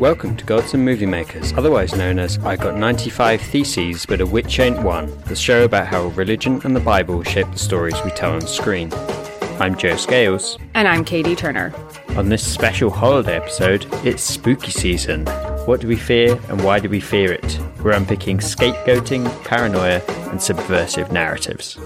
Welcome to Gods and Movie Makers, otherwise known as I Got 95 Theses But a Witch Ain't One, the show about how religion and the Bible shape the stories we tell on screen. I'm Joe Scales. And I'm Katie Turner. On this special holiday episode, it's spooky season. What do we fear and why do we fear it? We're unpicking scapegoating, paranoia, and subversive narratives.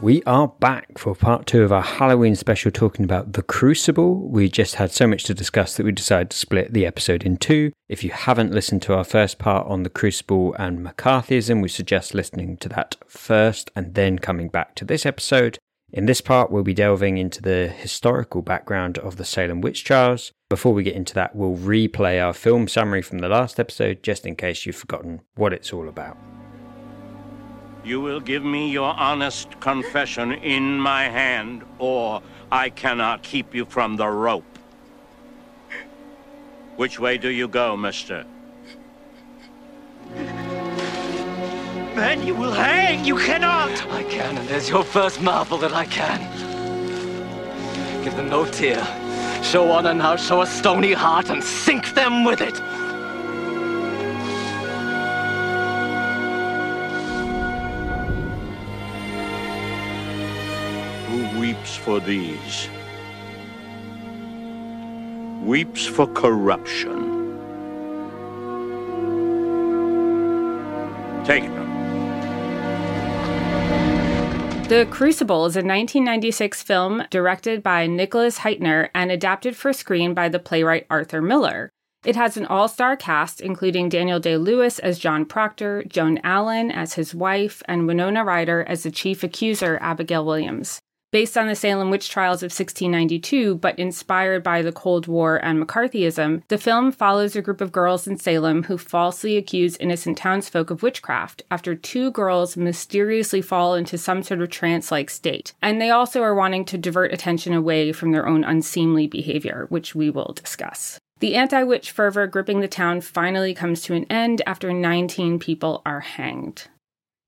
We are back for part two of our Halloween special talking about The Crucible. We just had so much to discuss that we decided to split the episode in two. If you haven't listened to our first part on The Crucible and McCarthyism, we suggest listening to that first and then coming back to this episode. In this part, we'll be delving into the historical background of the Salem witch trials. Before we get into that, we'll replay our film summary from the last episode just in case you've forgotten what it's all about. You will give me your honest confession in my hand, or I cannot keep you from the rope. Which way do you go, mister? Then you will hang! You cannot! I can, and there's your first marvel that I can. Give them no tear. Show honor now, show a stony heart, and sink them with it. Weeps for these. Weeps for corruption. Take them. The Crucible is a 1996 film directed by Nicholas Hytner and adapted for screen by the playwright Arthur Miller. It has an all star cast, including Daniel Day Lewis as John Proctor, Joan Allen as his wife, and Winona Ryder as the chief accuser, Abigail Williams. Based on the Salem witch trials of 1692, but inspired by the Cold War and McCarthyism, the film follows a group of girls in Salem who falsely accuse innocent townsfolk of witchcraft after two girls mysteriously fall into some sort of trance like state. And they also are wanting to divert attention away from their own unseemly behavior, which we will discuss. The anti witch fervor gripping the town finally comes to an end after 19 people are hanged.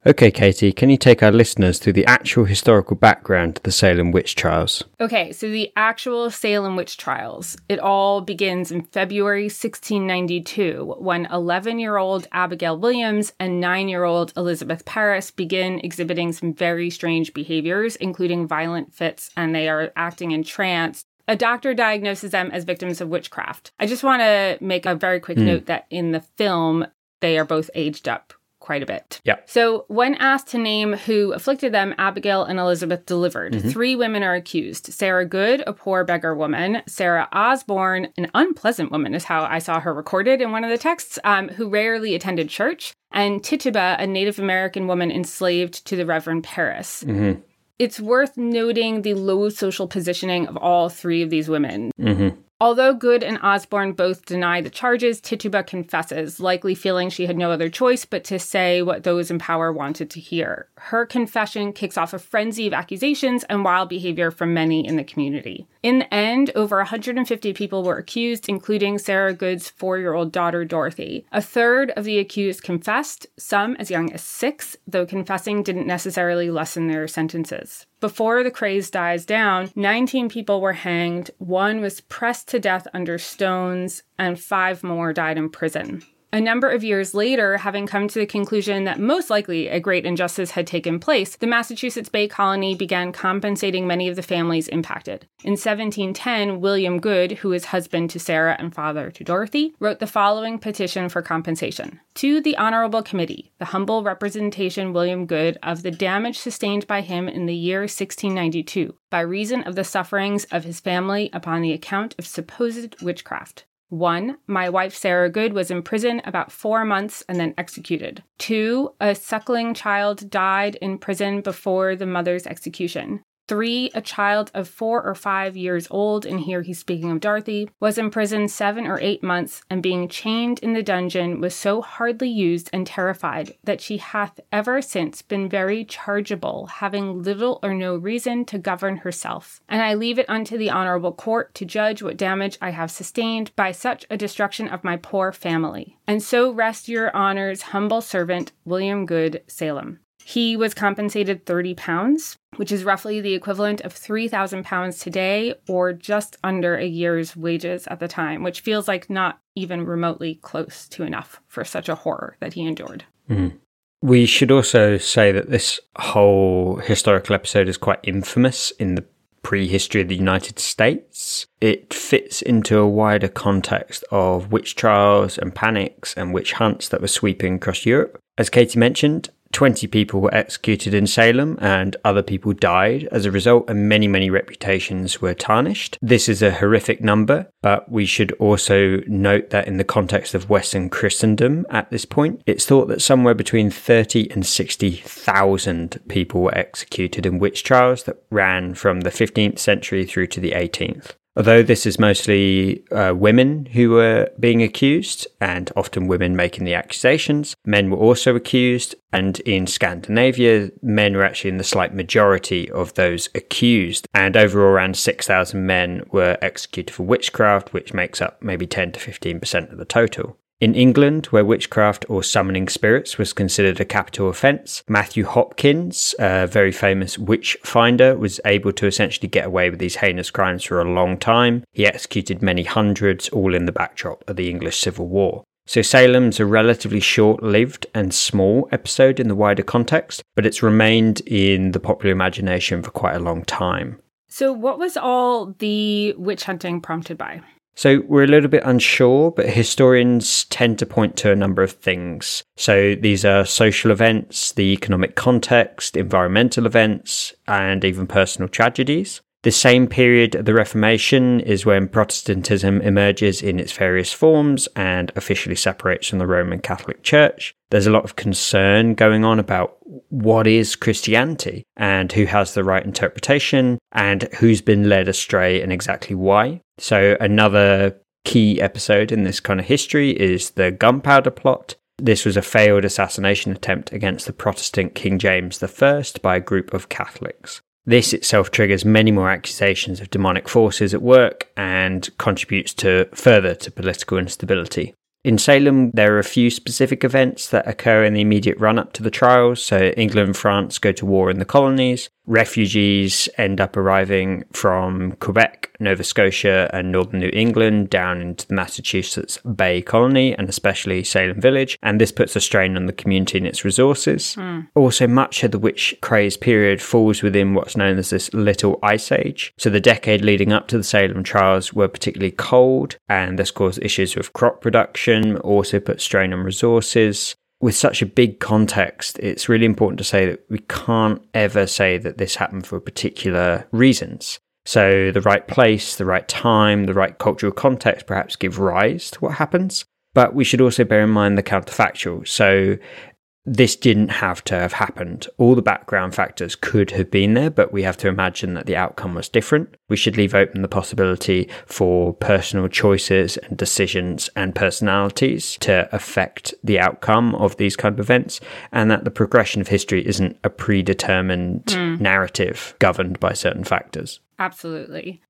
Okay, Katie, can you take our listeners through the actual historical background to the Salem witch trials? Okay, so the actual Salem witch trials. It all begins in February 1692 when 11 year old Abigail Williams and 9 year old Elizabeth Parris begin exhibiting some very strange behaviors, including violent fits, and they are acting in trance a doctor diagnoses them as victims of witchcraft. I just want to make a very quick mm. note that in the film, they are both aged up quite a bit. Yeah. So, when asked to name who afflicted them, Abigail and Elizabeth delivered. Mm-hmm. Three women are accused Sarah Good, a poor beggar woman, Sarah Osborne, an unpleasant woman, is how I saw her recorded in one of the texts, um, who rarely attended church, and Tituba, a Native American woman enslaved to the Reverend Parris. Mm-hmm. It's worth noting the low social positioning of all three of these women. Mm-hmm. Although Good and Osborne both deny the charges, Tituba confesses, likely feeling she had no other choice but to say what those in power wanted to hear. Her confession kicks off a frenzy of accusations and wild behavior from many in the community. In the end, over 150 people were accused, including Sarah Good's four year old daughter, Dorothy. A third of the accused confessed, some as young as six, though confessing didn't necessarily lessen their sentences. Before the craze dies down, 19 people were hanged, one was pressed to death under stones, and five more died in prison. A number of years later, having come to the conclusion that most likely a great injustice had taken place, the Massachusetts Bay Colony began compensating many of the families impacted. In 1710, William Good, who is husband to Sarah and father to Dorothy, wrote the following petition for compensation To the Honorable Committee, the humble representation William Good of the damage sustained by him in the year 1692, by reason of the sufferings of his family upon the account of supposed witchcraft. One, my wife Sarah Good was in prison about four months and then executed. Two, a suckling child died in prison before the mother's execution. Three, a child of four or five years old, and here he's speaking of Dorothy, was imprisoned seven or eight months, and being chained in the dungeon was so hardly used and terrified that she hath ever since been very chargeable, having little or no reason to govern herself. And I leave it unto the honorable court to judge what damage I have sustained by such a destruction of my poor family. And so rest your honor's humble servant, William Good, Salem. He was compensated 30 pounds, which is roughly the equivalent of 3,000 pounds today or just under a year's wages at the time, which feels like not even remotely close to enough for such a horror that he endured. Mm. We should also say that this whole historical episode is quite infamous in the prehistory of the United States. It fits into a wider context of witch trials and panics and witch hunts that were sweeping across Europe. As Katie mentioned, 20 people were executed in Salem and other people died as a result, and many, many reputations were tarnished. This is a horrific number, but we should also note that in the context of Western Christendom at this point, it's thought that somewhere between 30 and 60,000 people were executed in witch trials that ran from the 15th century through to the 18th. Although this is mostly uh, women who were being accused, and often women making the accusations, men were also accused, and in Scandinavia, men were actually in the slight majority of those accused. And overall, around 6,000 men were executed for witchcraft, which makes up maybe 10 to 15% of the total. In England, where witchcraft or summoning spirits was considered a capital offence, Matthew Hopkins, a very famous witch finder, was able to essentially get away with these heinous crimes for a long time. He executed many hundreds, all in the backdrop of the English Civil War. So Salem's a relatively short lived and small episode in the wider context, but it's remained in the popular imagination for quite a long time. So, what was all the witch hunting prompted by? So we're a little bit unsure, but historians tend to point to a number of things. So these are social events, the economic context, environmental events, and even personal tragedies. The same period of the Reformation is when Protestantism emerges in its various forms and officially separates from the Roman Catholic Church. There's a lot of concern going on about what is Christianity and who has the right interpretation and who's been led astray and exactly why. So, another key episode in this kind of history is the Gunpowder Plot. This was a failed assassination attempt against the Protestant King James I by a group of Catholics. This itself triggers many more accusations of demonic forces at work and contributes to further to political instability. In Salem, there are a few specific events that occur in the immediate run up to the trials. So, England and France go to war in the colonies. Refugees end up arriving from Quebec, Nova Scotia, and northern New England down into the Massachusetts Bay Colony and especially Salem Village. And this puts a strain on the community and its resources. Mm. Also, much of the witch craze period falls within what's known as this Little Ice Age. So, the decade leading up to the Salem trials were particularly cold, and this caused issues with crop production, also put strain on resources with such a big context, it's really important to say that we can't ever say that this happened for particular reasons. So, the right place, the right time, the right cultural context perhaps give rise to what happens. But we should also bear in mind the counterfactual. So, this didn't have to have happened. All the background factors could have been there, but we have to imagine that the outcome was different. We should leave open the possibility for personal choices and decisions and personalities to affect the outcome of these kind of events, and that the progression of history isn't a predetermined mm. narrative governed by certain factors. Absolutely.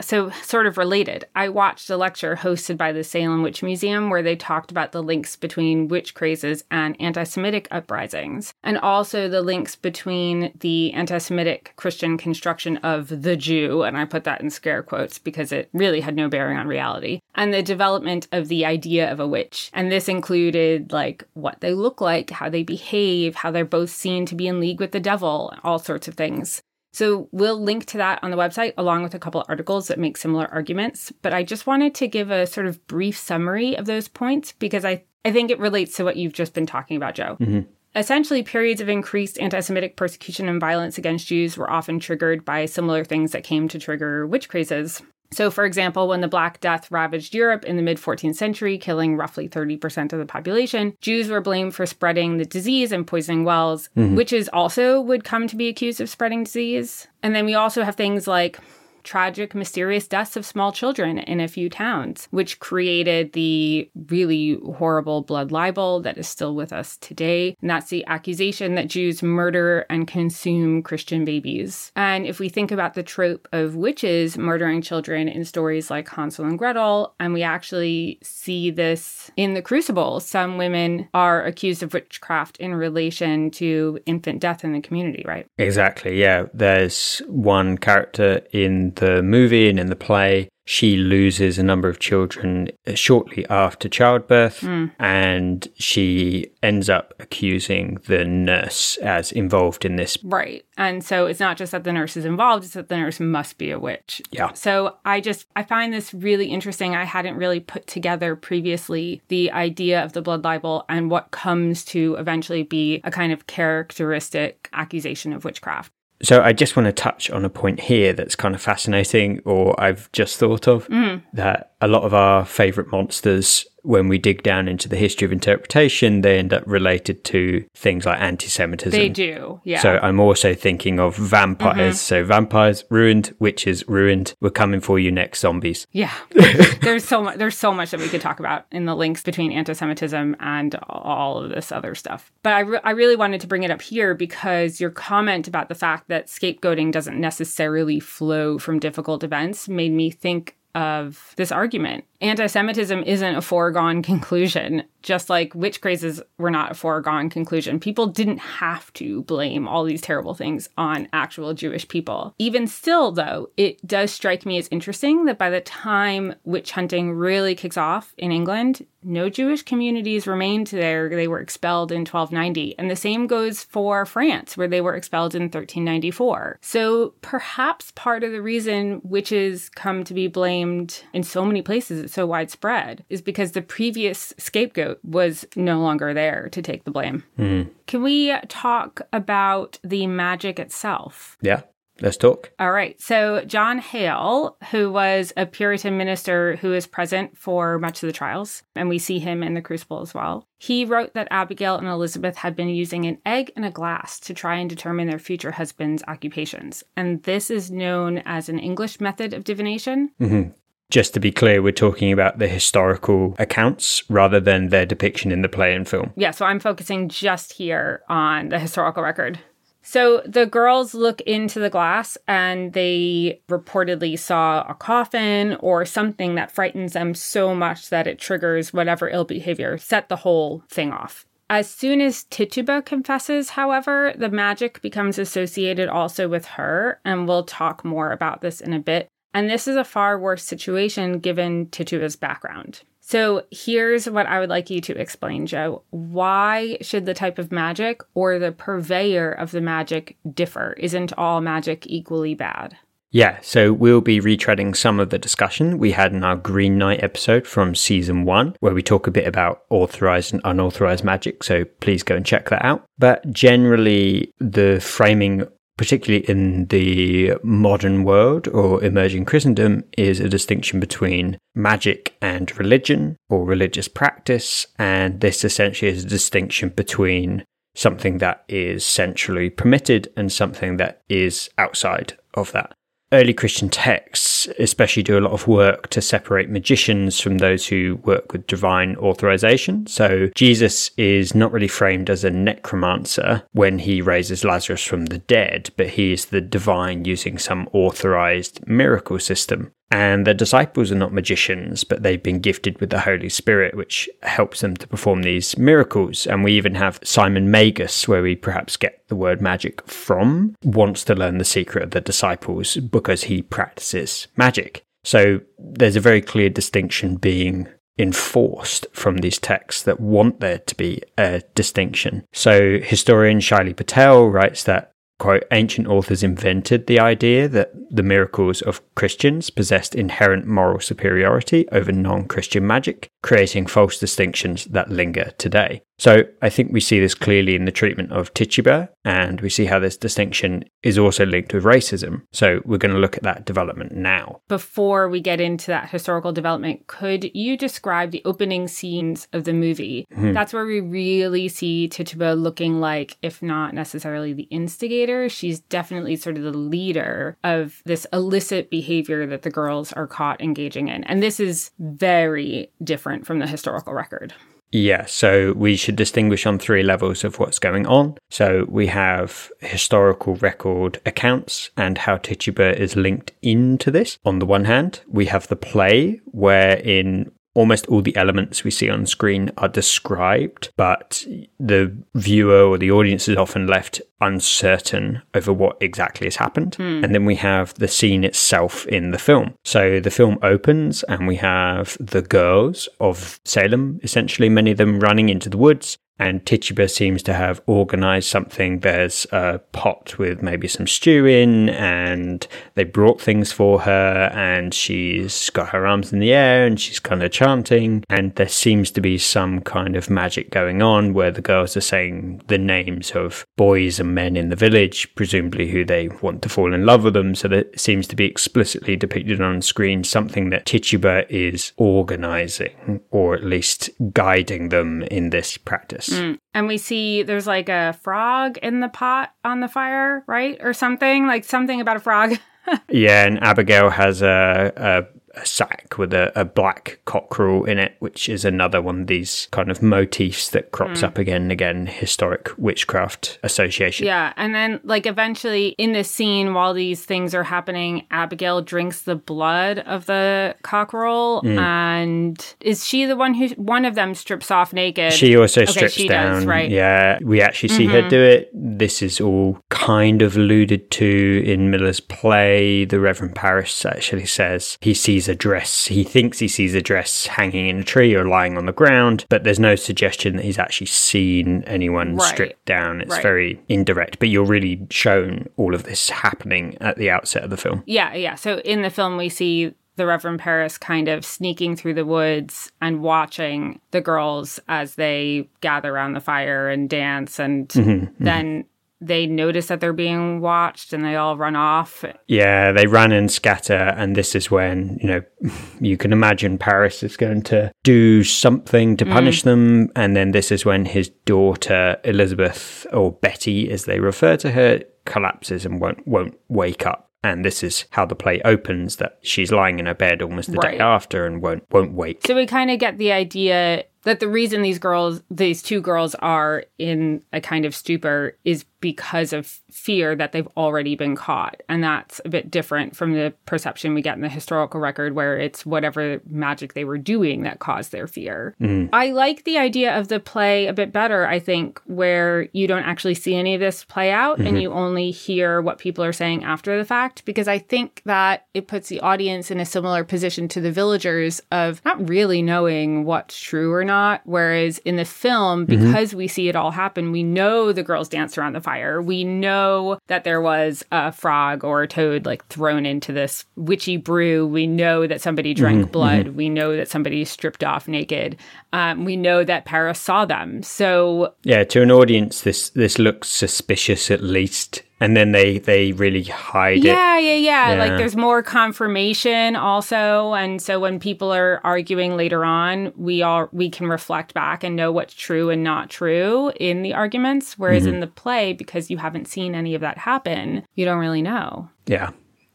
So sort of related, I watched a lecture hosted by the Salem Witch Museum where they talked about the links between witch crazes and anti Semitic uprisings, and also the links between the anti Semitic Christian construction of the Jew, and I put that in scare quotes because it really had no bearing on reality, and the development of the idea of a witch. And this included like what they look like, how they behave, how they're both seen to be in league with the devil, all sorts of things. So we'll link to that on the website along with a couple articles that make similar arguments. But I just wanted to give a sort of brief summary of those points because I, I think it relates to what you've just been talking about, Joe. Mm-hmm. Essentially, periods of increased anti Semitic persecution and violence against Jews were often triggered by similar things that came to trigger witch crazes. So, for example, when the Black Death ravaged Europe in the mid 14th century, killing roughly 30% of the population, Jews were blamed for spreading the disease and poisoning wells, mm-hmm. witches also would come to be accused of spreading disease. And then we also have things like tragic, mysterious deaths of small children in a few towns, which created the really horrible blood libel that is still with us today. And that's the accusation that Jews murder and consume Christian babies. And if we think about the trope of witches murdering children in stories like Hansel and Gretel, and we actually see this in the Crucible, some women are accused of witchcraft in relation to infant death in the community, right? Exactly, yeah. There's one character in the movie and in the play she loses a number of children shortly after childbirth mm. and she ends up accusing the nurse as involved in this. Right. And so it's not just that the nurse is involved, it's that the nurse must be a witch. Yeah. So I just I find this really interesting. I hadn't really put together previously the idea of the blood libel and what comes to eventually be a kind of characteristic accusation of witchcraft. So I just want to touch on a point here that's kind of fascinating, or I've just thought of mm. that a lot of our favorite monsters when we dig down into the history of interpretation, they end up related to things like anti Semitism. They do, yeah. So I'm also thinking of vampires. Mm-hmm. So vampires ruined, witches ruined. We're coming for you next, zombies. Yeah. there's so much there's so much that we could talk about in the links between anti Semitism and all of this other stuff. But I, re- I really wanted to bring it up here because your comment about the fact that scapegoating doesn't necessarily flow from difficult events made me think of this argument. Anti Semitism isn't a foregone conclusion, just like witch crazes were not a foregone conclusion. People didn't have to blame all these terrible things on actual Jewish people. Even still, though, it does strike me as interesting that by the time witch hunting really kicks off in England, no Jewish communities remained there. They were expelled in 1290. And the same goes for France, where they were expelled in 1394. So perhaps part of the reason witches come to be blamed in so many places so widespread is because the previous scapegoat was no longer there to take the blame. Mm. Can we talk about the magic itself? Yeah. Let's talk. All right. So, John Hale, who was a Puritan minister who is present for much of the trials, and we see him in the crucible as well, he wrote that Abigail and Elizabeth had been using an egg and a glass to try and determine their future husband's occupations. And this is known as an English method of divination. Mm-hmm. Just to be clear, we're talking about the historical accounts rather than their depiction in the play and film. Yeah, so I'm focusing just here on the historical record. So the girls look into the glass and they reportedly saw a coffin or something that frightens them so much that it triggers whatever ill behavior, set the whole thing off. As soon as Tituba confesses, however, the magic becomes associated also with her, and we'll talk more about this in a bit. And this is a far worse situation given Tituba's background. So here's what I would like you to explain, Joe. Why should the type of magic or the purveyor of the magic differ? Isn't all magic equally bad? Yeah, so we'll be retreading some of the discussion we had in our Green Knight episode from season one, where we talk a bit about authorized and unauthorized magic. So please go and check that out. But generally, the framing particularly in the modern world or emerging Christendom, is a distinction between magic and religion or religious practice. And this essentially is a distinction between something that is centrally permitted and something that is outside of that early Christian texts especially do a lot of work to separate magicians from those who work with divine authorization. So Jesus is not really framed as a necromancer when he raises Lazarus from the dead, but he is the divine using some authorized miracle system. And the disciples are not magicians, but they've been gifted with the Holy Spirit, which helps them to perform these miracles. And we even have Simon Magus, where we perhaps get the word magic from, wants to learn the secret of the disciples because he practices magic. So there's a very clear distinction being enforced from these texts that want there to be a distinction. So historian Shaily Patel writes that quote, ancient authors invented the idea that the miracles of Christians possessed inherent moral superiority over non Christian magic. Creating false distinctions that linger today. So I think we see this clearly in the treatment of Tituba, and we see how this distinction is also linked with racism. So we're going to look at that development now. Before we get into that historical development, could you describe the opening scenes of the movie? Hmm. That's where we really see Tituba looking like, if not necessarily the instigator, she's definitely sort of the leader of this illicit behavior that the girls are caught engaging in. And this is very different from the historical record. Yeah, so we should distinguish on three levels of what's going on. So we have historical record accounts and how Tituba is linked into this. On the one hand, we have the play, wherein almost all the elements we see on screen are described, but the viewer or the audience is often left uncertain over what exactly has happened. Hmm. And then we have the scene itself in the film. So the film opens and we have the girls of Salem, essentially, many of them running into the woods. And Tituba seems to have organized something. There's a pot with maybe some stew in, and they brought things for her, and she's got her arms in the air and she's kind of chanting. And there seems to be some kind of magic going on where the girls are saying the names of boys and men in the village, presumably who they want to fall in love with them. So that seems to be explicitly depicted on screen something that Tituba is organizing, or at least guiding them in this practice. Mm. And we see there's like a frog in the pot on the fire, right? Or something, like something about a frog. Yeah, and Abigail has a, a, a sack with a, a black cockerel in it, which is another one of these kind of motifs that crops up again and again, historic witchcraft association. Yeah, and then like eventually in this scene while these things are happening, Abigail drinks the blood of the cockerel Mm. and is she the one who one of them strips off naked? She also Okay, strips she down. does, right. Mm-hmm. Yeah, we actually see her do it. This is all kind of alluded to in Miller's play. The Reverend Parris actually says he sees a dress. He thinks he sees a dress hanging in a tree or lying on the ground, but there's no suggestion that he's actually seen anyone Right. stripped down. It's Right. very indirect, but you're really shown all of this happening at the outset of the film. Yeah, yeah. So in the film, we see the Reverend Parris kind of sneaking through the woods and watching the girls as they gather around the fire and dance. And Mm-hmm, then they notice that they're being watched and they all run off. Yeah, they run and scatter, and this is when, you know, you can imagine Parris is going to do something to punish mm. them. And then this is when his daughter, Elizabeth, or Betty, as they refer to her, collapses and won't, won't wake up. And this is how the play opens that she's lying in her bed almost the Right. day after and won't won't wake. So we kind of get the idea that the reason these girls, these two girls, are in a kind of stupor is because of fear that they've already been caught. And that's a bit different from the perception we get in the historical record, where it's whatever magic they were doing that caused their fear. Mm-hmm. I like the idea of the play a bit better, I think, where you don't actually see any of this play out and mm-hmm. you only hear what people are saying after the fact, because I think that it puts the audience in a similar position to the villagers of not really knowing what's true or not. Whereas in the film, mm-hmm. because we see it all happen, we know the girls danced around the fire. We know that there was a frog or a toad like thrown into this witchy brew. We know that somebody mm-hmm. drank mm-hmm. blood. We know that somebody stripped off naked. Um, we know that Parris saw them. So Yeah, to an audience, this this looks suspicious at least, and then they they really hide it. yeah, yeah, yeah, Like there's more confirmation also, and so when people are arguing later on, we all we can reflect back and know what's true and not true in the arguments. Whereas Mm-hmm. in the play, because you haven't seen any of that happen, you don't really know. Yeah.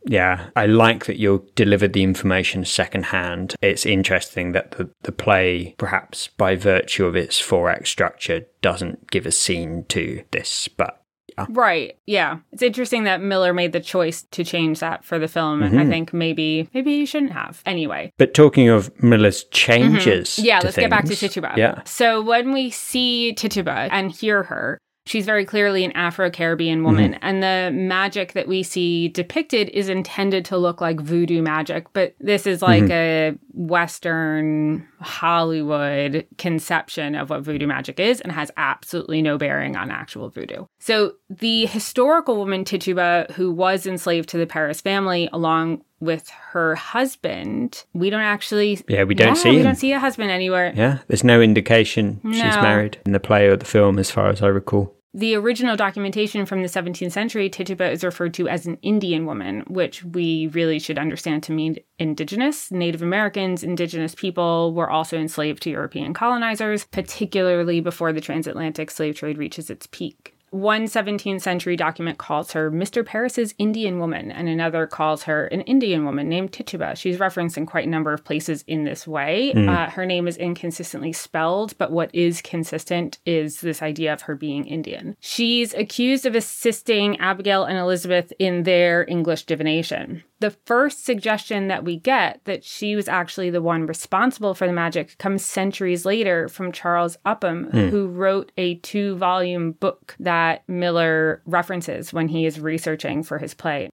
Yeah, I like that you delivered the information secondhand. It's interesting that the, the play, perhaps by virtue of its four act structure, doesn't give a scene to this, but Right. Yeah. It's interesting that Miller made the choice to change that for the film. And I think maybe maybe he shouldn't have. Anyway. but talking of Miller's changes, Mm-hmm. Yeah, let's get back to things- Tituba. Yeah, So when we see Tituba and hear her, she's very clearly an Afro Caribbean woman. Mm-hmm. And the magic that we see depicted is intended to look like voodoo magic. But this is like Mm-hmm. a Western Hollywood conception of what voodoo magic is and has absolutely no bearing on actual voodoo. So the historical woman Tituba, who was enslaved to the Parris family, along with her husband. We don't actually. Yeah, we don't Yeah, see We him. don't see a husband anywhere. Yeah, there's no indication she's married in the play or the film, as far as I recall. The original documentation from the 17th century, Tituba is referred to as an Indian woman, which we really should understand to mean indigenous. Native Americans, indigenous people were also enslaved to European colonizers, particularly before the transatlantic slave trade reaches its peak. One 17th century document calls her Mr. Parris's Indian woman, and another calls her an Indian woman named Tituba. She's referenced in quite a number of places in this way. Uh, her name is inconsistently spelled, but what is consistent is this idea of her being Indian. She's accused of assisting Abigail and Elizabeth in their English divination. The first suggestion that we get that she was actually the one responsible for the magic comes centuries later from Charles Upham, hmm. who wrote a two volume book that Miller references when he is researching for his play.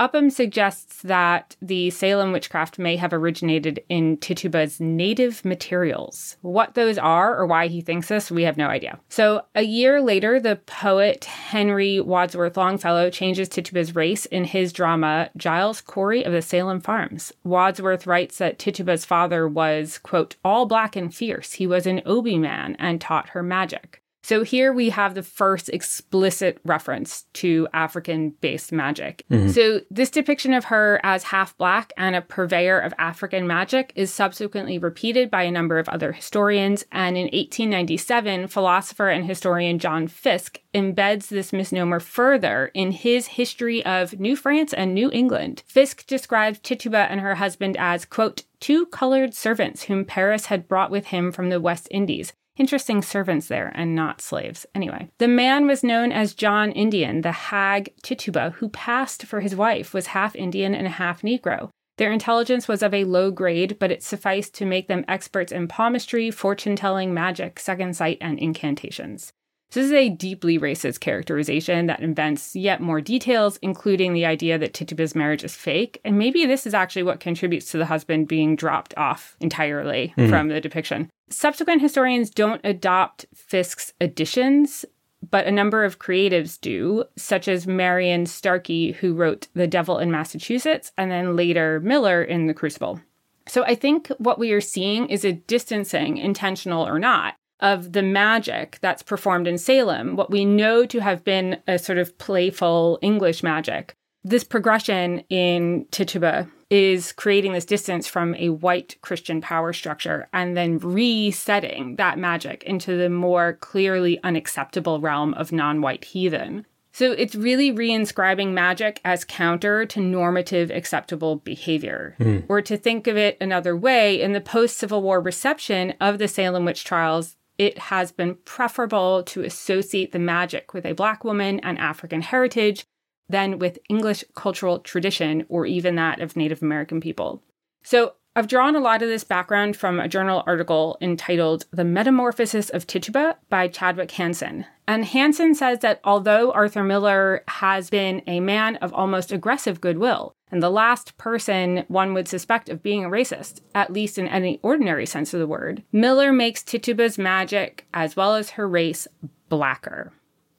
Upham suggests that the Salem witchcraft may have originated in Tituba's native materials. What those are or why he thinks this, we have no idea. So, a year later, the poet Henry Wadsworth Longfellow changes Tituba's race in his drama Giles Corey of the Salem Farms. Wadsworth writes that Tituba's father was, quote, all black and fierce. He was an Obi man and taught her magic. So here we have the first explicit reference to African based magic. Mm-hmm. So this depiction of her as half black and a purveyor of African magic is subsequently repeated by a number of other historians. And in 1897, philosopher and historian John Fiske embeds this misnomer further in his history of New France and New England. Fiske describes Tituba and her husband as, quote, two colored servants whom Parris had brought with him from the West Indies. Interesting servants there and not slaves. Anyway, the man was known as John Indian, the hag Tituba, who passed for his wife, was half Indian and half Negro. Their intelligence was of a low grade, but it sufficed to make them experts in palmistry, fortune telling, magic, second sight, and incantations. This is a deeply racist characterization that invents yet more details, including the idea that Tituba's marriage is fake. And maybe this is actually what contributes to the husband being dropped off entirely mm-hmm. from the depiction. Subsequent historians don't adopt Fiske's additions, but a number of creatives do, such as Marion Starkey, who wrote The Devil in Massachusetts, and then later Miller in The Crucible. So I think what we are seeing is a distancing, intentional or not, of the magic that's performed in Salem, what we know to have been a sort of playful English magic. This progression in Tituba is creating this distance from a white Christian power structure and then resetting that magic into the more clearly unacceptable realm of non white heathen. So it's really reinscribing magic as counter to normative acceptable behavior. Hmm. Or to think of it another way, in the post Civil War reception of the Salem witch trials, it has been preferable to associate the magic with a Black woman and African heritage than with English cultural tradition or even that of Native American people. So I've drawn a lot of this background from a journal article entitled The Metamorphosis of Tituba by Chadwick Hansen. And Hansen says that although Arthur Miller has been a man of almost aggressive goodwill, and the last person one would suspect of being a racist, at least in any ordinary sense of the word, Miller makes Tituba's magic, as well as her race, blacker.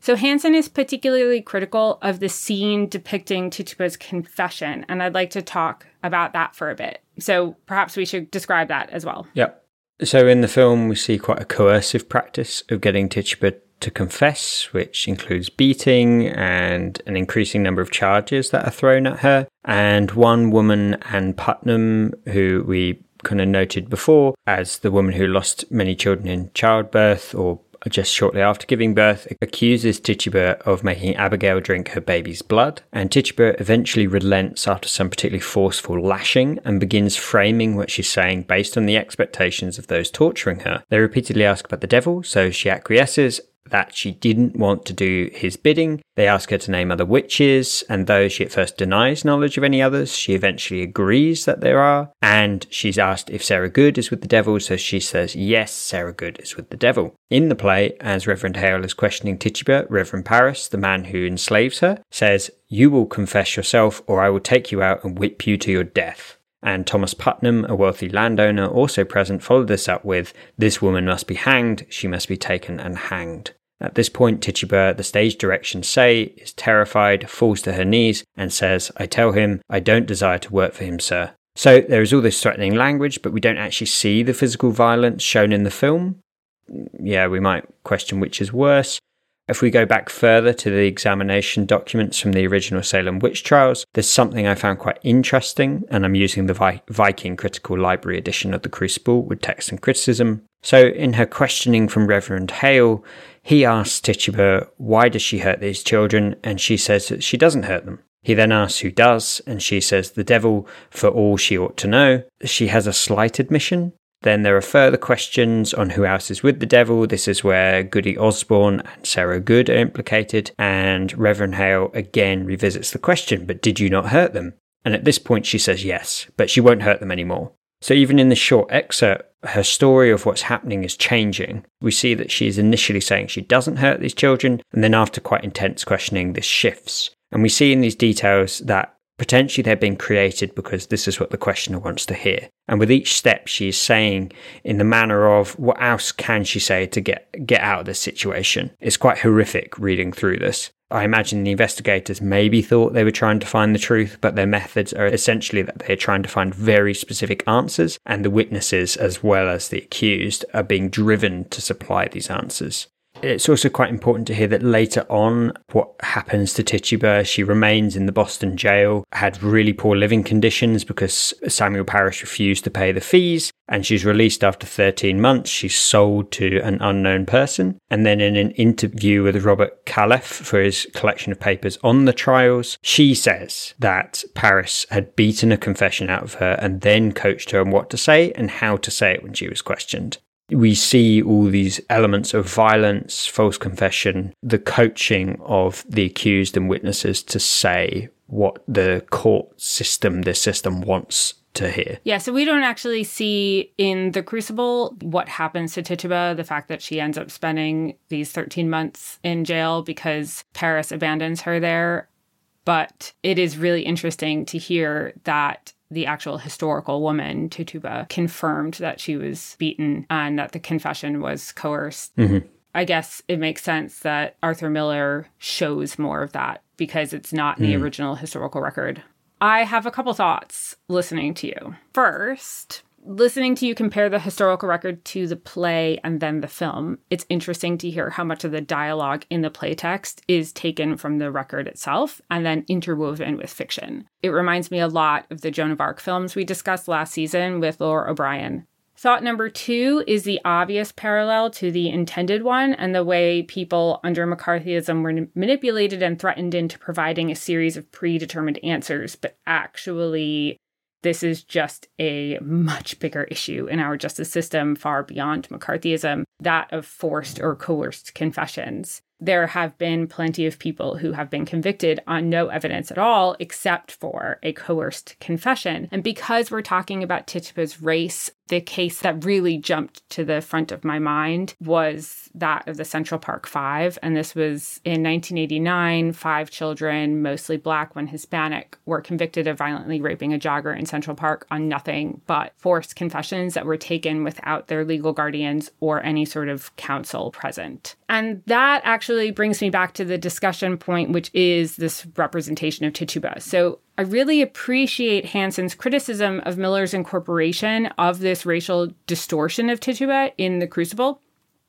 So Hansen is particularly critical of the scene depicting Tituba's confession, and I'd like to talk about that for a bit. So perhaps we should describe that as well. Yep. So in the film, we see quite a coercive practice of getting Tituba to confess, which includes beating and an increasing number of charges that are thrown at her. And one woman, Anne Putnam, who we kind of noted before as the woman who lost many children in childbirth or just shortly after giving birth, accuses Tituba of making Abigail drink her baby's blood, and Tituba eventually relents after some particularly forceful lashing and begins framing what she's saying based on the expectations of those torturing her. They repeatedly ask about the devil, so she acquiesces that she didn't want to do his bidding. They ask her to name other witches, and though she at first denies knowledge of any others, she eventually agrees that there are. And she's asked if Sarah Good is with the devil, so she says, yes, Sarah Good is with the devil. In the play, as Reverend Hale is questioning Tituba, Reverend Parris, the man who enslaves her, says, You will confess yourself, or I will take you out and whip you to your death. And Thomas Putnam, a wealthy landowner also present, followed this up with, This woman must be hanged, she must be taken and hanged. At this point, Tituba, the stage directions say, is terrified, falls to her knees, and says, I tell him, I don't desire to work for him, sir. So there is all this threatening language, but we don't actually see the physical violence shown in the film. Mm, yeah, we might question which is worse. If we go back further to the examination documents from the original Salem witch trials, there's something I found quite interesting, and I'm using the Vi- Viking Critical Library edition of The Crucible with text and criticism. So, in her questioning from Reverend Hale, he asks Tituba, why does she hurt these children? And she says that she doesn't hurt them. He then asks who does, and she says the devil for all she ought to know. She has a slight admission. Then there are further questions on who else is with the devil. This is where Goody Osborne and Sarah Good are implicated, and Reverend Hale again revisits the question, but did you not hurt them? And at this point she says yes, but she won't hurt them anymore. So even in this short excerpt, her story of what's happening is changing. We see that she is initially saying she doesn't hurt these children, and then after quite intense questioning, this shifts. And we see in these details that potentially they're being created because this is what the questioner wants to hear. And with each step, she's saying in the manner of what else can she say to get get out of this situation. It's quite horrific reading through this. I imagine the investigators maybe thought they were trying to find the truth, but their methods are essentially that they're trying to find very specific answers, and the witnesses, as well as the accused, are being driven to supply these answers. It's also quite important to hear that later on, what happens to Tituba, she remains in the Boston jail, had really poor living conditions because Samuel Parris refused to pay the fees, and she's released after 13 months. She's sold to an unknown person. And then in an interview with Robert Calef for his collection of papers on the trials, she says that Parris had beaten a confession out of her and then coached her on what to say and how to say it when she was questioned we see all these elements of violence, false confession, the coaching of the accused and witnesses to say what the court system, the system wants to hear. Yeah, so we don't actually see in the Crucible what happens to Tituba, the fact that she ends up spending these 13 months in jail because Parris abandons her there. But it is really interesting to hear that the actual historical woman, Tituba, confirmed that she was beaten and that the confession was coerced. Mm-hmm. I guess it makes sense that Arthur Miller shows more of that because it's not in the mm. original historical record. I have a couple thoughts listening to you. First, listening to you compare the historical record to the play and then the film, it's interesting to hear how much of the dialogue in the play text is taken from the record itself and then interwoven with fiction. It reminds me a lot of the Joan of Arc films we discussed last season with Laura O'Brien. Thought number two is the obvious parallel to the intended one and the way people under McCarthyism were manipulated and threatened into providing a series of predetermined answers, but actually this is just a much bigger issue in our justice system, far beyond McCarthyism, that of forced or coerced confessions there have been plenty of people who have been convicted on no evidence at all except for a coerced confession. And because we're talking about Tituba's race, the case that really jumped to the front of my mind was that of the Central Park Five. And this was in 1989. Five children, mostly black, one Hispanic, were convicted of violently raping a jogger in Central Park on nothing but forced confessions that were taken without their legal guardians or any sort of counsel present. And that actually brings me back to the discussion point, which is this representation of Tituba. So I really appreciate Hansen's criticism of Miller's incorporation of this racial distortion of Tituba in The Crucible.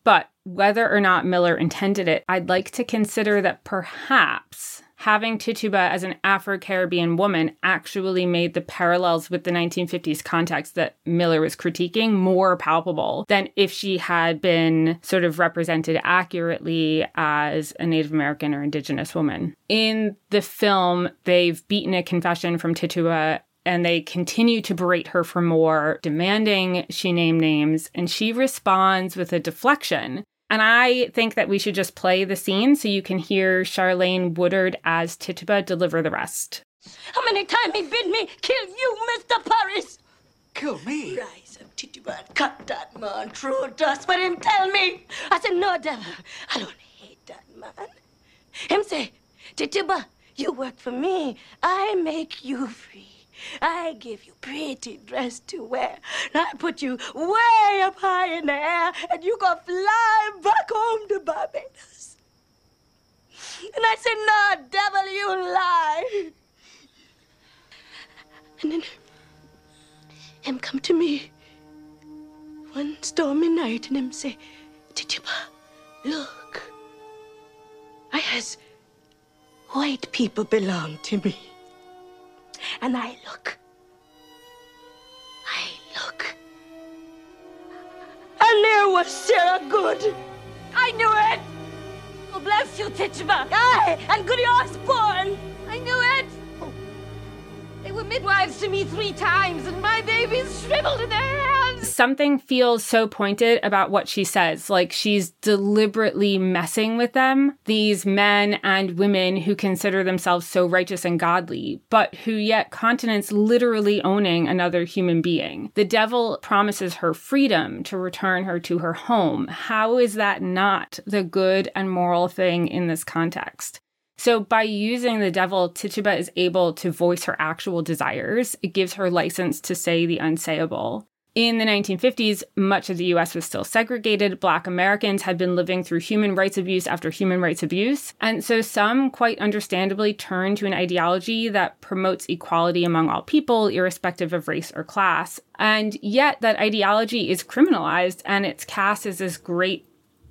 But whether or not Miller intended it, I'd like to consider that perhaps having Tituba as an Afro Caribbean woman actually made the parallels with the 1950s context that Miller was critiquing more palpable than if she had been sort of represented accurately as a Native American or Indigenous woman. In the film, they've beaten a confession from Tituba and they continue to berate her for more, demanding she name names, and she responds with a deflection and I think that we should just play the scene so you can hear Charlene Woodard as Tituba deliver the rest. How many times he bid me kill you, Mr. Parris? Kill me? Rise up, Tituba, cut that man through dust, but him tell me. I said, no, devil, I don't hate that man. Him say, Tituba, you work for me. I make you free. I give you pretty dress to wear. And I put you way up high in the air, and you go fly back home to Barbados. And I said, no, devil, you lie. And then him come to me one stormy night and him say, Tituba, look. I has white people belong to me. And I look. I look. And there was Sarah Good. I knew it. Oh, bless you, Tituba. Aye, and Goody Osborne. I knew it. Oh, they were midwives to me three times, and my babies shriveled in their hands. Something feels so pointed about what she says, like she's deliberately messing with them, these men and women who consider themselves so righteous and godly, but who yet continence literally owning another human being. The devil promises her freedom to return her to her home. How is that not the good and moral thing in this context? So, by using the devil, Tituba is able to voice her actual desires. It gives her license to say the unsayable. In the 1950s, much of the US was still segregated. Black Americans had been living through human rights abuse after human rights abuse. And so some, quite understandably, turned to an ideology that promotes equality among all people, irrespective of race or class. And yet, that ideology is criminalized and it's cast as this great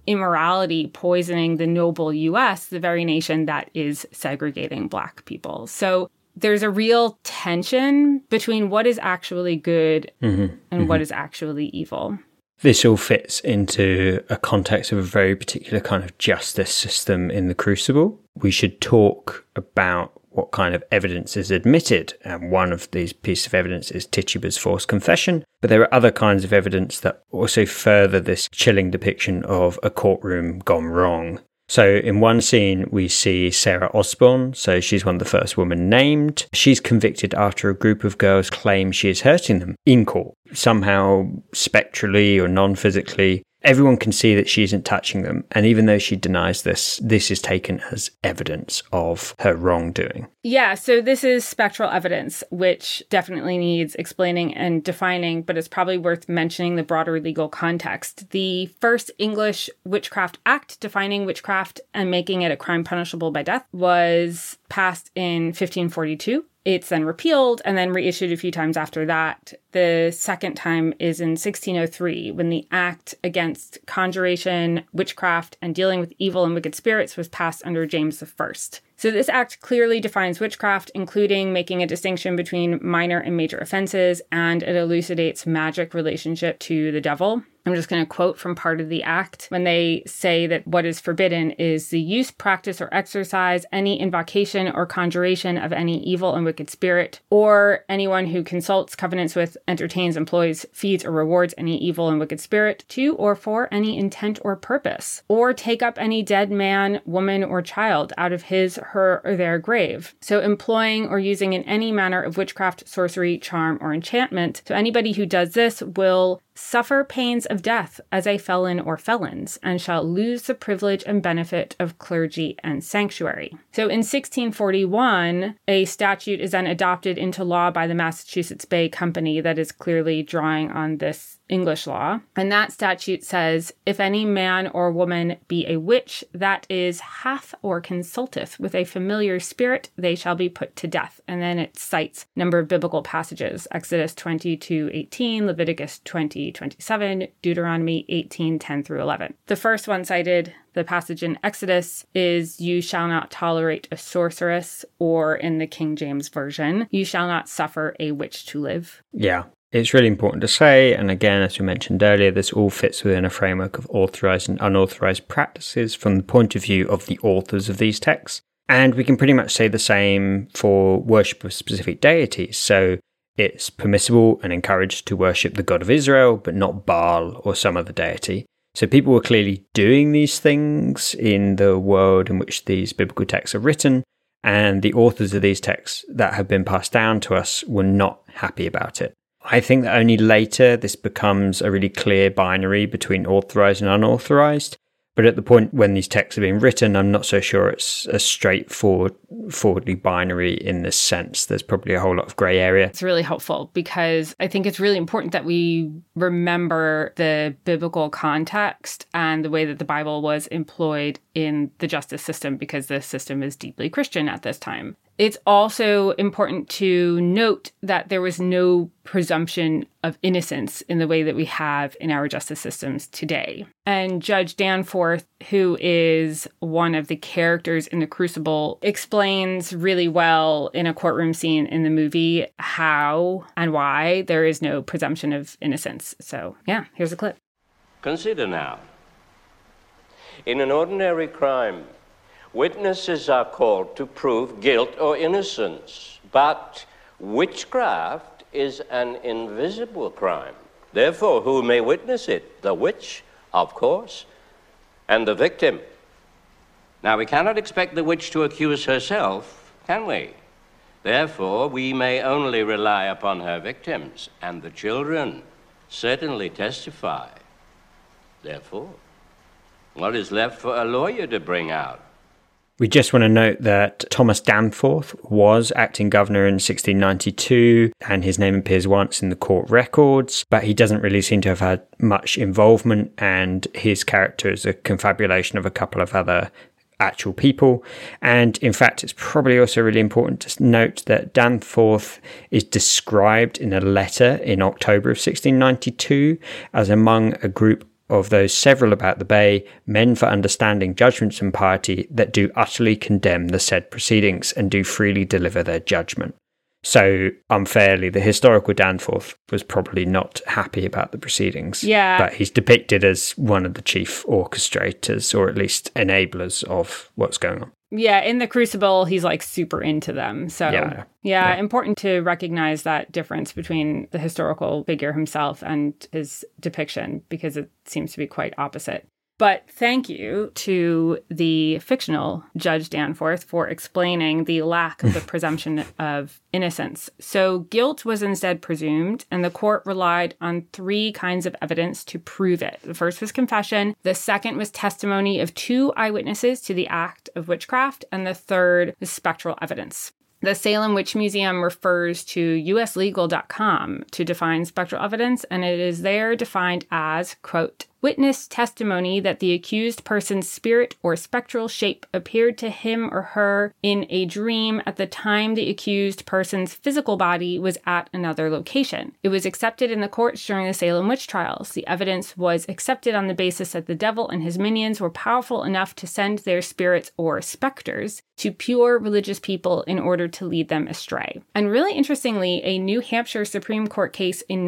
immorality poisoning the noble US, the very nation that is segregating Black people. So there's a real tension between what is actually good Mm-hmm. and what is actually evil. This all fits into a context of a very particular kind of justice system in the Crucible. We should talk about what kind of evidence is admitted, and one of these pieces of evidence is Tituba's forced confession. But there are other kinds of evidence that also further this chilling depiction of a courtroom gone wrong. So, in one scene, we see Sarah Osborne. So, she's one of the first women named. She's convicted after a group of girls claim she is hurting them in court, somehow spectrally or non physically. Everyone can see that she isn't touching them. And even though she denies this, this is taken as evidence of her wrongdoing. Yeah, so this is spectral evidence, which definitely needs explaining and defining, but it's probably worth mentioning the broader legal context. The first English Witchcraft Act defining witchcraft and making it a crime punishable by death was passed in 1542. It's then repealed and then reissued a few times after that. The second time is in 1603 when the Act against conjuration, witchcraft, and dealing with evil and wicked spirits was passed under James I. So, this act clearly defines witchcraft, including making a distinction between minor and major offenses, and it elucidates magic relationship to the devil. I'm just going to quote from part of the act when they say that what is forbidden is the use, practice, or exercise any invocation or conjuration of any evil and wicked spirit, or anyone who consults, covenants with, entertains, employs, feeds, or rewards any evil and wicked spirit to or for any intent or purpose, or take up any dead man, woman, or child out of his, her, or their grave. So, employing or using in any manner of witchcraft, sorcery, charm, or enchantment. So, anybody who does this will suffer pains of death as a felon or felons, and shall lose the privilege and benefit of clergy and sanctuary. So in 1641, a statute is then adopted into law by the Massachusetts Bay Company that is clearly drawing on this English law. And that statute says, if any man or woman be a witch that is hath or consulteth with a familiar spirit, they shall be put to death. And then it cites number of biblical passages, Exodus 22, 18, Leviticus 20, 27, Deuteronomy 18, 10 through 11. The first one cited, the passage in Exodus, is you shall not tolerate a sorceress, or in the King James Version, you shall not suffer a witch to live. Yeah. It's really important to say, and again, as we mentioned earlier, this all fits within a framework of authorized and unauthorized practices from the point of view of the authors of these texts. And we can pretty much say the same for worship of specific deities. So it's permissible and encouraged to worship the God of Israel, but not Baal or some other deity. So people were clearly doing these things in the world in which these biblical texts are written, and the authors of these texts that have been passed down to us were not happy about it. I think that only later this becomes a really clear binary between authorized and unauthorized. But at the point when these texts are being written, I'm not so sure it's a straightforward, forwardly binary in this sense. There's probably a whole lot of grey area. It's really helpful because I think it's really important that we remember the biblical context and the way that the Bible was employed in the justice system because the system is deeply Christian at this time. It's also important to note that there was no presumption of innocence in the way that we have in our justice systems today. And Judge Danforth, who is one of the characters in The Crucible, explains really well in a courtroom scene in the movie how and why there is no presumption of innocence. So, yeah, here's a clip. Consider now. In an ordinary crime, witnesses are called to prove guilt or innocence. But witchcraft is an invisible crime. Therefore, who may witness it? The witch, of course, and the victim. Now, we cannot expect the witch to accuse herself, can we? Therefore, we may only rely upon her victims, and the children certainly testify. Therefore, what is left for a lawyer to bring out? We just want to note that Thomas Danforth was acting governor in 1692, and his name appears once in the court records, but he doesn't really seem to have had much involvement, and his character is a confabulation of a couple of other actual people. And in fact, it's probably also really important to note that Danforth is described in a letter in October of 1692 as among a group of those several about the bay, men for understanding judgments and piety that do utterly condemn the said proceedings and do freely deliver their judgment. So unfairly, the historical Danforth was probably not happy about the proceedings. Yeah. But he's depicted as one of the chief orchestrators or at least enablers of what's going on. Yeah, in the Crucible, he's like super into them. So, Yeah. yeah, Yeah. important to recognize that difference between the historical figure himself and his depiction because it seems to be quite opposite. But thank you to the fictional Judge Danforth for explaining the lack of the presumption of innocence. So, guilt was instead presumed, and the court relied on three kinds of evidence to prove it. The first was confession, the second was testimony of two eyewitnesses to the act of witchcraft, and the third was spectral evidence. The Salem Witch Museum refers to uslegal.com to define spectral evidence, and it is there defined as, quote, witness testimony that the accused person's spirit or spectral shape appeared to him or her in a dream at the time the accused person's physical body was at another location. It was accepted in the courts during the Salem witch trials. The evidence was accepted on the basis that the devil and his minions were powerful enough to send their spirits or specters to pure religious people in order to lead them astray. And really interestingly, a New Hampshire Supreme Court case in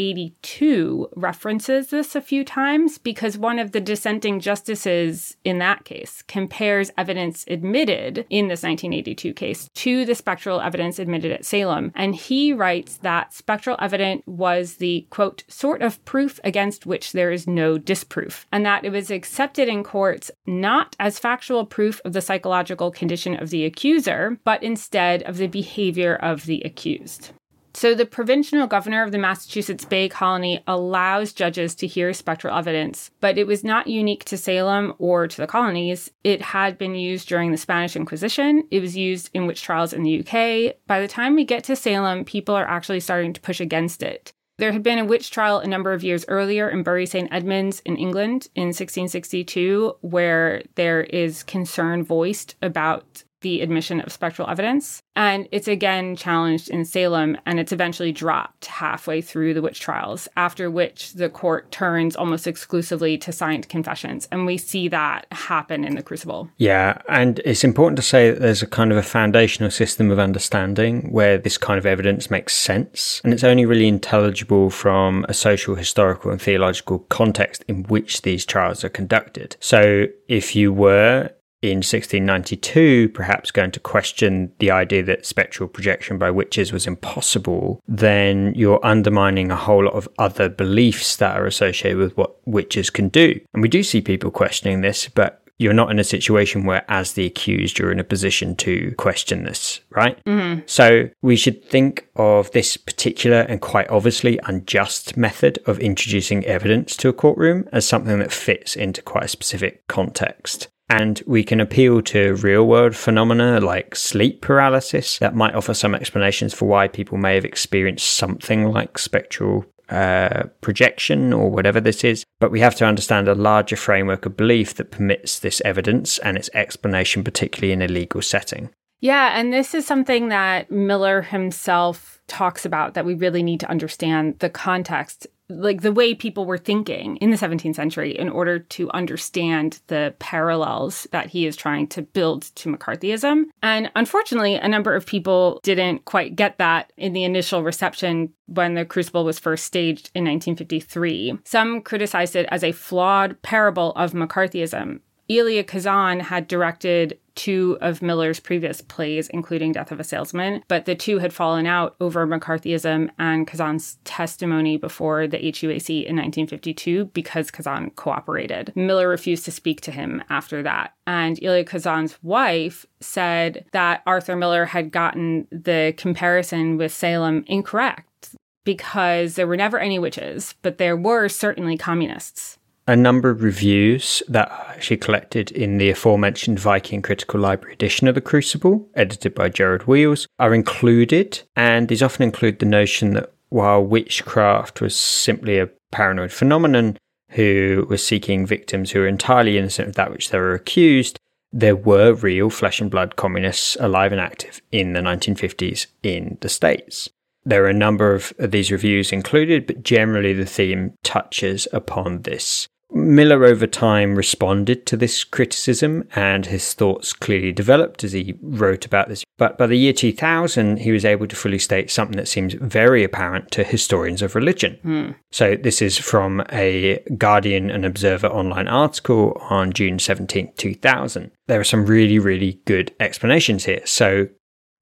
1982 references this a few times because one of the dissenting justices in that case compares evidence admitted in this 1982 case to the spectral evidence admitted at Salem. And he writes that spectral evidence was the quote, sort of proof against which there is no disproof, and that it was accepted in courts not as factual proof of the psychological condition of the accuser, but instead of the behavior of the accused. So, the provincial governor of the Massachusetts Bay Colony allows judges to hear spectral evidence, but it was not unique to Salem or to the colonies. It had been used during the Spanish Inquisition, it was used in witch trials in the UK. By the time we get to Salem, people are actually starting to push against it. There had been a witch trial a number of years earlier in Bury St. Edmunds in England in 1662, where there is concern voiced about the admission of spectral evidence. And it's again challenged in Salem, and it's eventually dropped halfway through the witch trials, after which the court turns almost exclusively to signed confessions. And we see that happen in the Crucible. Yeah, and it's important to say that there's a kind of a foundational system of understanding where this kind of evidence makes sense, and it's only really intelligible from a social, historical, and theological context in which these trials are conducted. So if you were in 1692 perhaps going to question the idea that spectral projection by witches was impossible, then you're undermining a whole lot of other beliefs that are associated with what witches can do. And we do see people questioning this, but you're not in a situation where, as the accused, you're in a position to question this, right? Mm-hmm. So we should think of this particular and quite obviously unjust method of introducing evidence to a courtroom as something that fits into quite a specific context. And we can appeal to real world phenomena like sleep paralysis that might offer some explanations for why people may have experienced something like spectral uh, projection or whatever this is, but we have to understand a larger framework of belief that permits this evidence and its explanation, particularly in a legal setting. Yeah, and this is something that Miller himself talks about that we really need to understand the context like the way people were thinking in the 17th century in order to understand the parallels that he is trying to build to McCarthyism. And unfortunately, a number of people didn't quite get that in the initial reception when the Crucible was first staged in 1953. Some criticized it as a flawed parable of McCarthyism. Elia Kazan had directed two of Miller's previous plays, including Death of a Salesman, but the two had fallen out over McCarthyism and Kazan's testimony before the HUAC in 1952 because Kazan cooperated. Miller refused to speak to him after that. And Elia Kazan's wife said that Arthur Miller had gotten the comparison with Salem incorrect because there were never any witches, but there were certainly communists a number of reviews that are actually collected in the aforementioned Viking Critical Library edition of The Crucible, edited by Gerald Weales, are included, and these often include the notion that while witchcraft was simply a paranoid phenomenon who was seeking victims who were entirely innocent of that which they were accused, there were real flesh and blood communists alive and active in the 1950s in the States. There are a number of these reviews included, but generally the theme touches upon this Miller over time responded to this criticism and his thoughts clearly developed as he wrote about this. But by the year 2000, he was able to fully state something that seems very apparent to historians of religion. Mm. So, this is from a Guardian and Observer online article on June 17, 2000. There are some really, really good explanations here. So,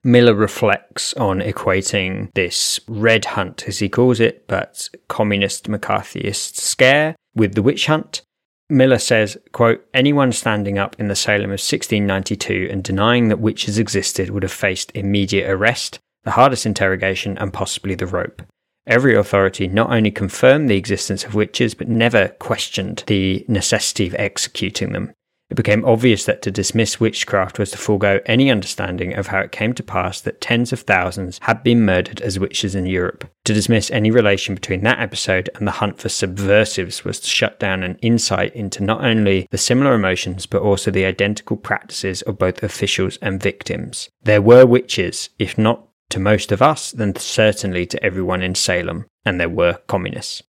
Miller reflects on equating this red hunt, as he calls it, but communist McCarthyist scare with the witch hunt. Miller says, quote, anyone standing up in the Salem of 1692 and denying that witches existed would have faced immediate arrest, the hardest interrogation, and possibly the rope. Every authority not only confirmed the existence of witches, but never questioned the necessity of executing them. It became obvious that to dismiss witchcraft was to forego any understanding of how it came to pass that tens of thousands had been murdered as witches in Europe. To dismiss any relation between that episode and the hunt for subversives was to shut down an insight into not only the similar emotions but also the identical practices of both officials and victims. There were witches, if not to most of us, then certainly to everyone in Salem, and there were communists.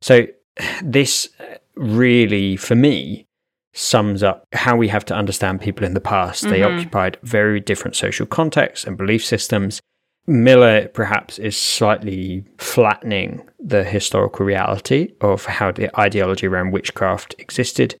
So, this uh, really, for me, sums up how we have to understand people in the past. Mm-hmm. They occupied very different social contexts and belief systems. Miller perhaps is slightly flattening the historical reality of how the ideology around witchcraft existed,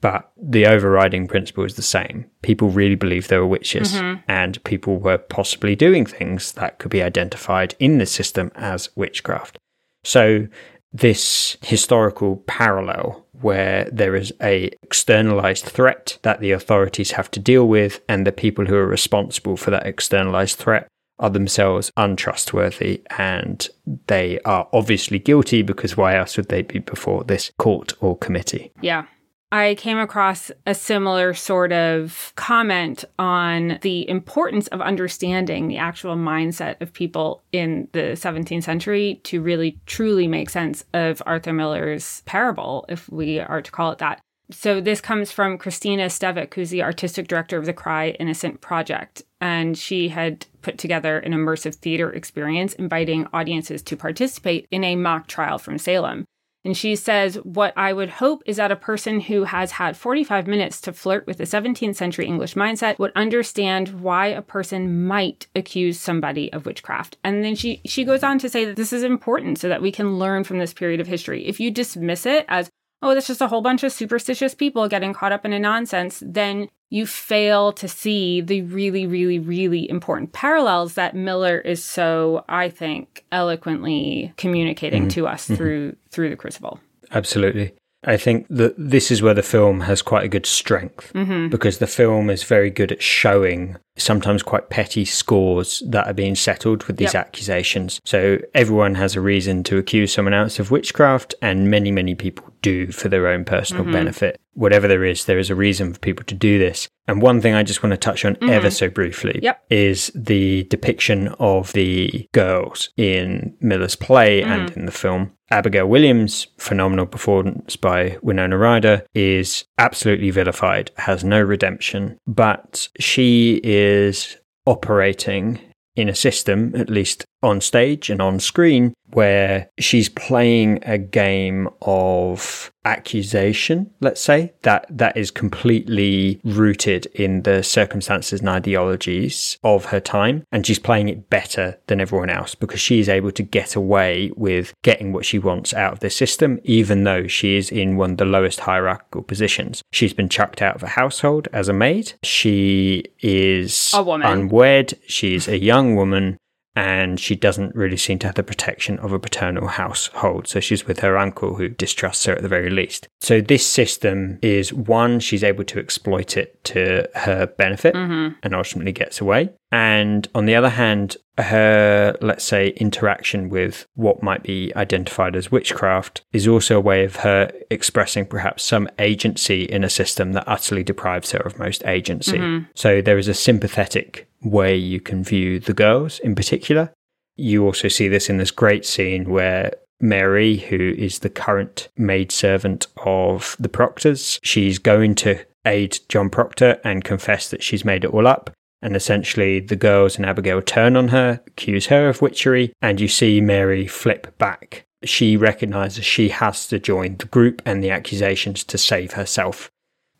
but the overriding principle is the same. People really believed there were witches, mm-hmm. and people were possibly doing things that could be identified in the system as witchcraft. So, this historical parallel where there is a externalized threat that the authorities have to deal with and the people who are responsible for that externalized threat are themselves untrustworthy and they are obviously guilty because why else would they be before this court or committee? Yeah. I came across a similar sort of comment on the importance of understanding the actual mindset of people in the 17th century to really truly make sense of Arthur Miller's parable, if we are to call it that. So, this comes from Christina Stevick, who's the artistic director of the Cry Innocent Project. And she had put together an immersive theater experience, inviting audiences to participate in a mock trial from Salem. And she says, What I would hope is that a person who has had 45 minutes to flirt with the 17th century English mindset would understand why a person might accuse somebody of witchcraft. And then she, she goes on to say that this is important so that we can learn from this period of history. If you dismiss it as, oh, that's just a whole bunch of superstitious people getting caught up in a nonsense, then you fail to see the really, really, really important parallels that Miller is so, I think, eloquently communicating mm-hmm. to us mm-hmm. through through the Crucible. Absolutely. I think that this is where the film has quite a good strength mm-hmm. because the film is very good at showing sometimes quite petty scores that are being settled with these Yep. accusations. So everyone has a reason to accuse someone else of witchcraft, and many, many people do for their own personal mm-hmm. benefit. Whatever there is, there is a reason for people to do this. And one thing I just want to touch on ever mm-hmm. so briefly Yep. is the depiction of the girls in Miller's play and in the film. Abigail Williams' phenomenal performance by Winona Ryder is absolutely vilified, has no redemption, but she is operating in a system, at least on stage and on screen, where she's playing a game of accusation, let's say, that that is completely rooted in the circumstances and ideologies of her time. And she's playing it better than everyone else because she is able to get away with getting what she wants out of the system, even though she is in one of the lowest hierarchical positions. She's been chucked out of a household as a maid. She is A woman. unwed. She's a young woman and she doesn't really seem to have the protection of a paternal household. So she's with her uncle who distrusts her at the very least. So this system is one, she's able to exploit it to her benefit mm-hmm. and ultimately gets away. And on the other hand, her, let's say, interaction with what might be identified as witchcraft is also a way of her expressing perhaps some agency in a system that utterly deprives her of most agency. Mm-hmm. So there is a sympathetic way you can view the girls in particular. You also see this in this great scene where Mary, who is the current maidservant of the Proctors, she's going to aid John Proctor and confess that she's made it all up. And essentially, the girls and Abigail turn on her, accuse her of witchery, and you see Mary flip back. She recognizes she has to join the group and the accusations to save herself.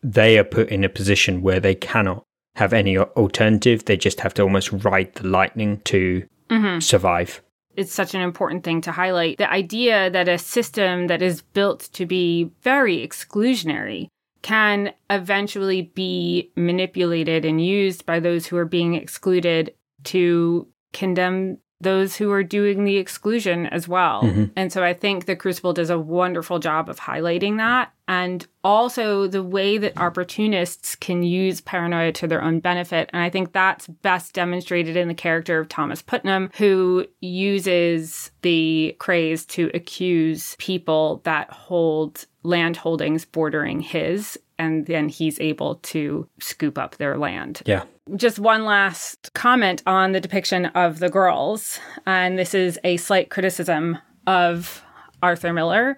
They are put in a position where they cannot have any alternative. They just have to almost ride the lightning to mm-hmm. survive. it's such an important thing to highlight. The idea that a system that is built to be very exclusionary can eventually be manipulated and used by those who are being excluded to condemn those who are doing the exclusion as well. Mm-hmm. And so I think the Crucible does a wonderful job of highlighting that. And also the way that opportunists can use paranoia to their own benefit. And I think that's best demonstrated in the character of Thomas Putnam, who uses the craze to accuse people that hold land holdings bordering his. And then he's able to scoop up their land Yeah. just one last comment on the depiction of the girls, and this is a slight criticism of Arthur Miller.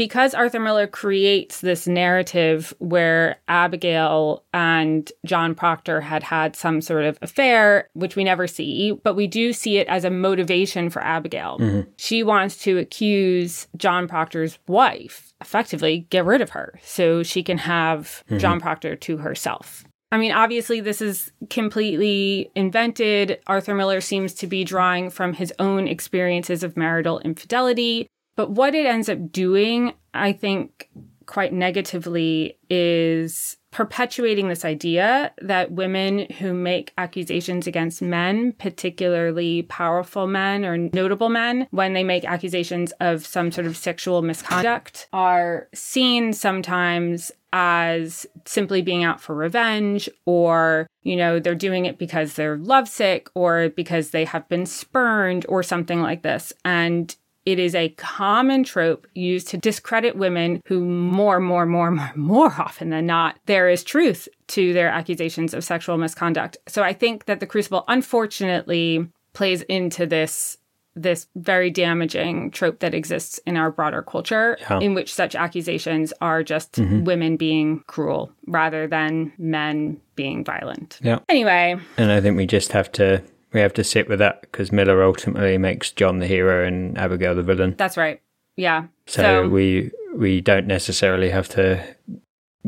Because Arthur Miller creates this narrative where Abigail and John Proctor had had some sort of affair, which we never see, but we do see it as a motivation for Abigail. Mm-hmm. She wants to accuse John Proctor's wife, effectively get rid of her so she can have mm-hmm. John Proctor to herself. I mean, obviously, this is completely invented. Arthur Miller seems to be drawing from his own experiences of marital infidelity. But what it ends up doing, I think, quite negatively, is perpetuating this idea that women who make accusations against men, particularly powerful men or notable men, when they make accusations of some sort of sexual misconduct, are seen sometimes as simply being out for revenge or you know they're doing it because they're lovesick or because they have been spurned or something like this. And it is a common trope used to discredit women who more more more more more often than not there is truth to their accusations of sexual misconduct so i think that the crucible unfortunately plays into this this very damaging trope that exists in our broader culture Yeah. in which such accusations are just mm-hmm. women being cruel rather than men being violent. Yeah. Anyway, And I think we just have to we have to sit with that because Miller ultimately makes John the hero and Abigail the villain. that's right. Yeah. So, we we don't necessarily have to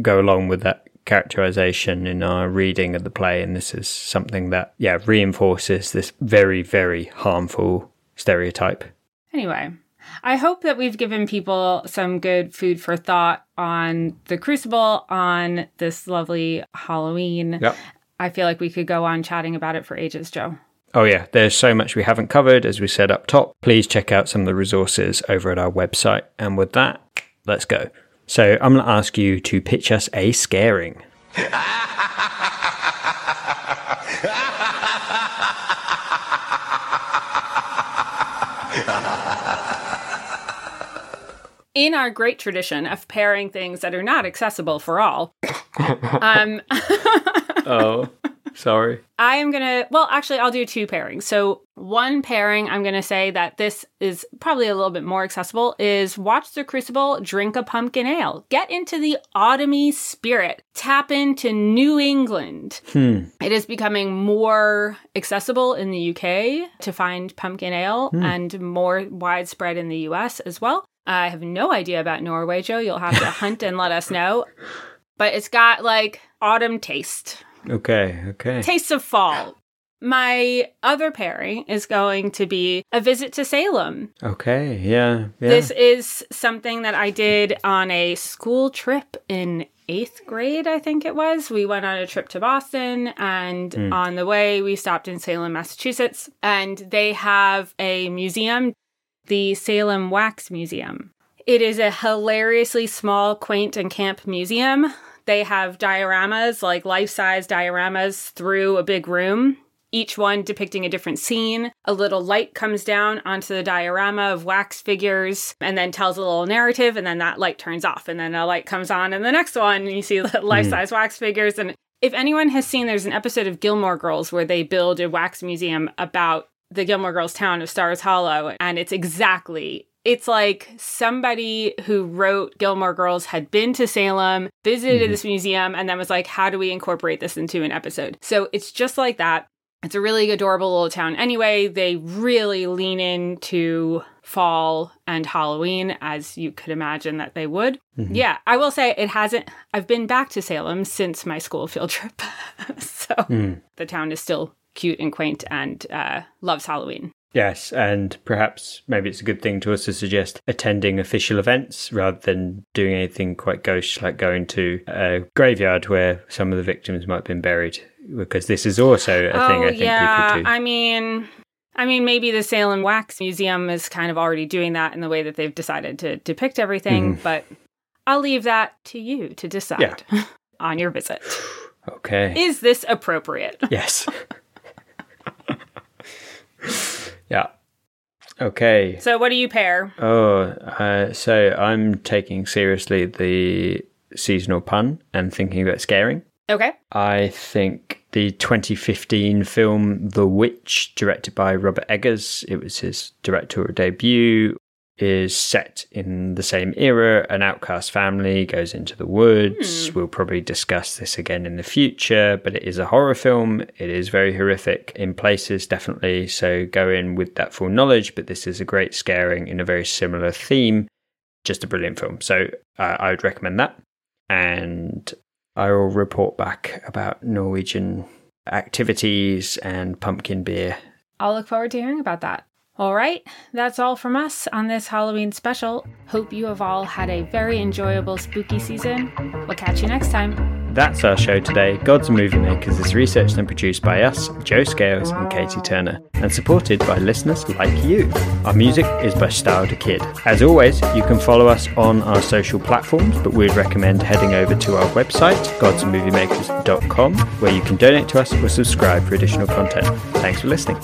go along with that characterization in our reading of the play and this is something that yeah reinforces this very very harmful stereotype. Anyway, I hope that we've given people some good food for thought on the Crucible, on this lovely Halloween. Yep. I feel like we could go on chatting about it for ages, Joe. Oh, yeah, there's so much we haven't covered, as we said up top. Please check out some of the resources over at our website. And with that, let's go. So I'm going to ask you to pitch us a scaring. In our great tradition of pairing things that are not accessible for all, um, Oh, sorry. I am going to, well, actually, I'll do two pairings. So, one pairing, I'm going to say that this is probably a little bit more accessible is watch the Crucible, drink a pumpkin ale, get into the autumny spirit, tap into New England. Hmm. It is becoming more accessible in the UK to find pumpkin ale hmm. and more widespread in the US as well. I have no idea about Norway, Joe. You'll have to hunt and let us know. But it's got like autumn taste Okay, okay. Taste of Fall. My other pairing is going to be a visit to Salem. Okay, yeah, yeah. This is something that I did on a school trip in eighth grade, I think it was. We went on a trip to Boston, and hmm. on the way, we stopped in Salem, Massachusetts, and they have a museum, the Salem Wax Museum. It is a hilariously small, quaint, and camp museum. They have dioramas, like life size dioramas, through a big room, each one depicting a different scene. A little light comes down onto the diorama of wax figures and then tells a little narrative, and then that light turns off, and then a light comes on in the next one, and you see the life size wax figures. And if anyone has seen, there's an episode of Gilmore Girls where they build a wax museum about the Gilmore Girls town of Stars Hollow, and it's exactly it's like somebody who wrote Gilmore Girls had been to Salem, visited mm-hmm. this museum, and then was like, how do we incorporate this into an episode? So it's just like that. It's a really adorable little town. Anyway, they really lean into fall and Halloween, as you could imagine that they would. Mm-hmm. Yeah, I will say it hasn't, I've been back to Salem since my school field trip. so hmm. the town is still cute and quaint and uh, loves Halloween. Yes, and perhaps maybe it's a good thing to also suggest attending official events rather than doing anything quite gauche like going to a graveyard where some of the victims might have been buried. Because this is also a thing oh, I think Oh, yeah. people do. I mean, I mean, maybe the Salem Wax Museum is kind of already doing that in the way that they've decided to depict everything, mm-hmm. but I'll leave that to you to decide on your visit. okay. Is this appropriate? yes. Okay. So, what do you pair? Oh, uh, so I'm taking seriously the seasonal pun and thinking about scaring. Okay. I think the 2015 film The Witch, directed by Robert Eggers, it was his directorial debut, is set in the same era. An outcast family goes into the woods. We'll probably discuss this again in the future, but it is a horror film. It is very horrific in places, definitely. So go in with that full knowledge, but this is a great scaring in a very similar theme. Just a brilliant film. So uh, I would recommend that. And I will report back about Norwegian activities and pumpkin beer. I'll look forward to hearing about that. All right, that's all from us on this Halloween special. Hope you have all had a very enjoyable spooky season. We'll catch you next time. That's our show today. Gods and Movie Makers is researched and produced by us, Joe Scales and Katie Turner, and supported by listeners like you. Our music is by Style the Kid. As always, you can follow us on our social platforms, but we'd recommend heading over to our website, godsandmoviemakers.com, where you can donate to us or subscribe for additional content. Thanks for listening.